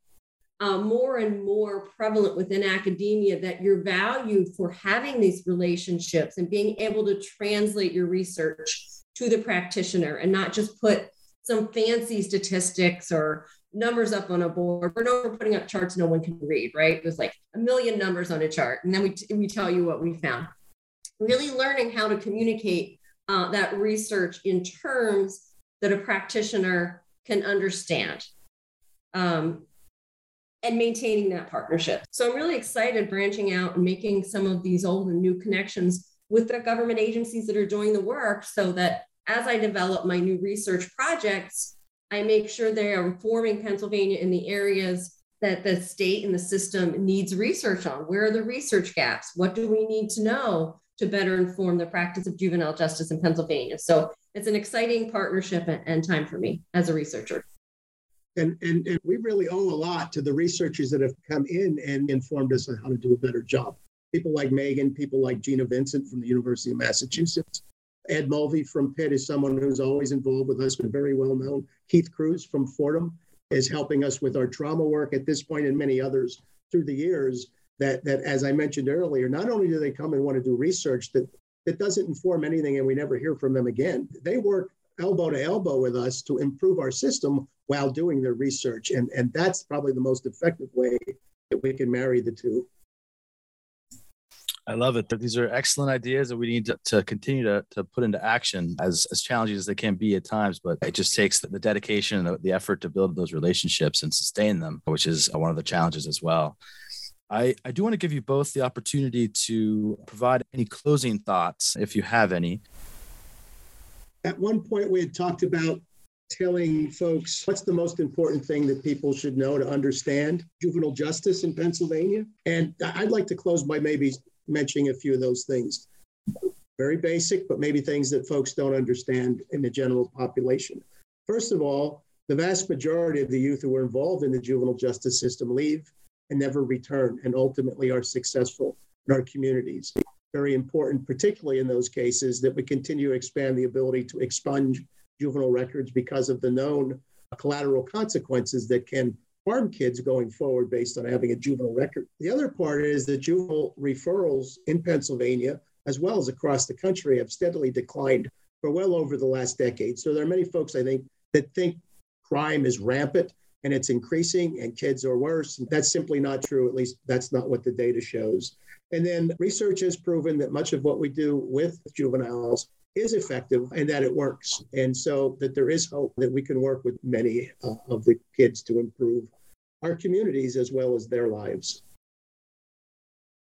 B: uh, more and more prevalent within academia that you're valued for having these relationships and being able to translate your research to the practitioner and not just put some fancy statistics or numbers up on a board. We're putting up charts no one can read, right? There's like a million numbers on a chart, and then we, t- we tell you what we found. Really learning how to communicate uh, that research in terms that a practitioner can understand. Um, and maintaining that partnership. So I'm really excited branching out and making some of these old and new connections with the government agencies that are doing the work so that as I develop my new research projects, I make sure they are informing Pennsylvania in the areas that the state and the system needs research on. Where are the research gaps? What do we need to know to better inform the practice of juvenile justice in Pennsylvania? So it's an exciting partnership and time for me as a researcher.
C: And, and, and we really owe a lot to the researchers that have come in and informed us on how to do a better job. People like Megan, people like Gina Vincent from the University of Massachusetts, Ed Mulvey from Pitt is someone who's always involved with us, been very well known. Keith Cruise from Fordham is helping us with our trauma work at this point and many others through the years. That, that as I mentioned earlier, not only do they come and want to do research that, that doesn't inform anything and we never hear from them again, they work elbow to elbow with us to improve our system while doing their research. And, and that's probably the most effective way that we can marry the two.
A: I love it. These are excellent ideas that we need to, to continue to, to put into action as, as challenging as they can be at times. But it just takes the, the dedication and the, the effort to build those relationships and sustain them, which is one of the challenges as well. I, I do want to give you both the opportunity to provide any closing thoughts, if you have any.
C: At one point, we had talked about telling folks what's the most important thing that people should know to understand juvenile justice in Pennsylvania. And I'd like to close by maybe mentioning a few of those things. Very basic, but maybe things that folks don't understand in the general population. First of all, the vast majority of the youth who are involved in the juvenile justice system leave and never return and ultimately are successful in our communities. Very important, particularly in those cases, that we continue to expand the ability to expunge juvenile records because of the known collateral consequences that can harm kids going forward based on having a juvenile record. The other part is that juvenile referrals in Pennsylvania, as well as across the country, have steadily declined for well over the last decade. So there are many folks, I think, that think crime is rampant and it's increasing and kids are worse. That's simply not true. At least that's not what the data shows. And then research has proven that much of what we do with juveniles is effective and that it works. And so that there is hope that we can work with many uh, of the kids to improve our communities as well as their lives.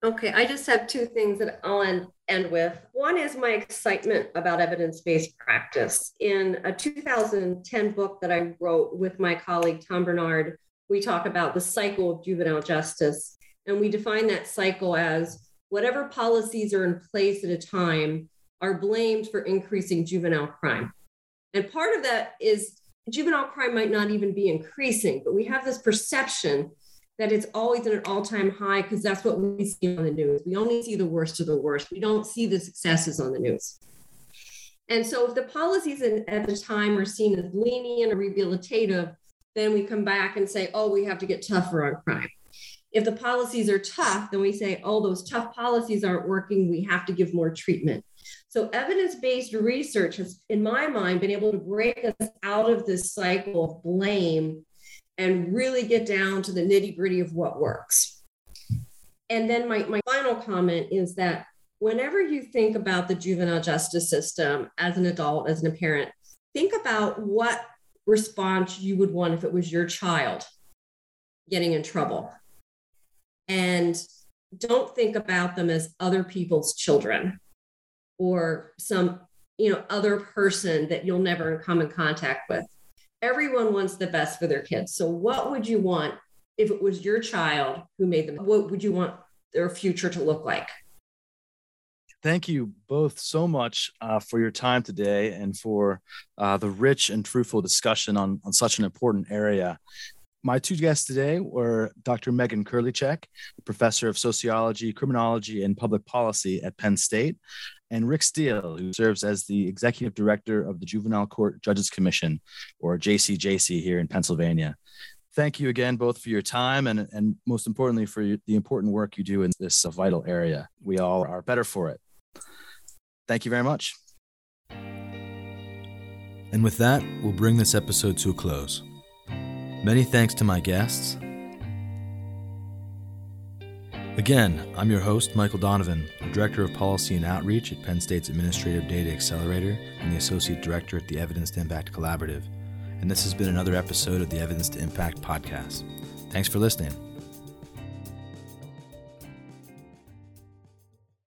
B: Okay, I just have two things that I'll end, end with. One is my excitement about evidence based practice. In a 2010 book that I wrote with my colleague Tom Bernard, we talk about the cycle of juvenile justice. And we define that cycle as whatever policies are in place at a time are blamed for increasing juvenile crime. And part of that is juvenile crime might not even be increasing, but we have this perception that it's always at an all-time high because that's what we see on the news. We only see the worst of the worst. We don't see the successes on the news. And so if the policies at the time are seen as lenient or rehabilitative, then we come back and say, oh, we have to get tougher on crime. If the policies are tough, then we say, oh, those tough policies aren't working. We have to give more treatment. So, evidence based research has, in my mind, been able to break us out of this cycle of blame and really get down to the nitty gritty of what works. And then, my, my final comment is that whenever you think about the juvenile justice system as an adult, as a parent, think about what response you would want if it was your child getting in trouble. And don't think about them as other people's children or some you know other person that you'll never come in contact with. Everyone wants the best for their kids. So what would you want if it was your child who made them what would you want their future to look like?
A: Thank you both so much uh, for your time today and for uh, the rich and truthful discussion on, on such an important area my two guests today were Dr. Megan Kurlychek, professor of sociology, criminology, and public policy at Penn State, and Rick Steele, who serves as the executive director of the Juvenile Court Judges Commission, or JCJC, here in Pennsylvania. Thank you again, both for your time and, and most importantly, for the important work you do in this uh, vital area. We all are better for it. Thank you very much. And with that, we'll bring this episode to a close. Many thanks to my guests. Again, I'm your host, Michael Donovan, Director of Policy and Outreach at Penn State's Administrative Data Accelerator and the Associate Director at the Evidence to Impact Collaborative. And this has been another episode of the Evidence to Impact podcast. Thanks for listening.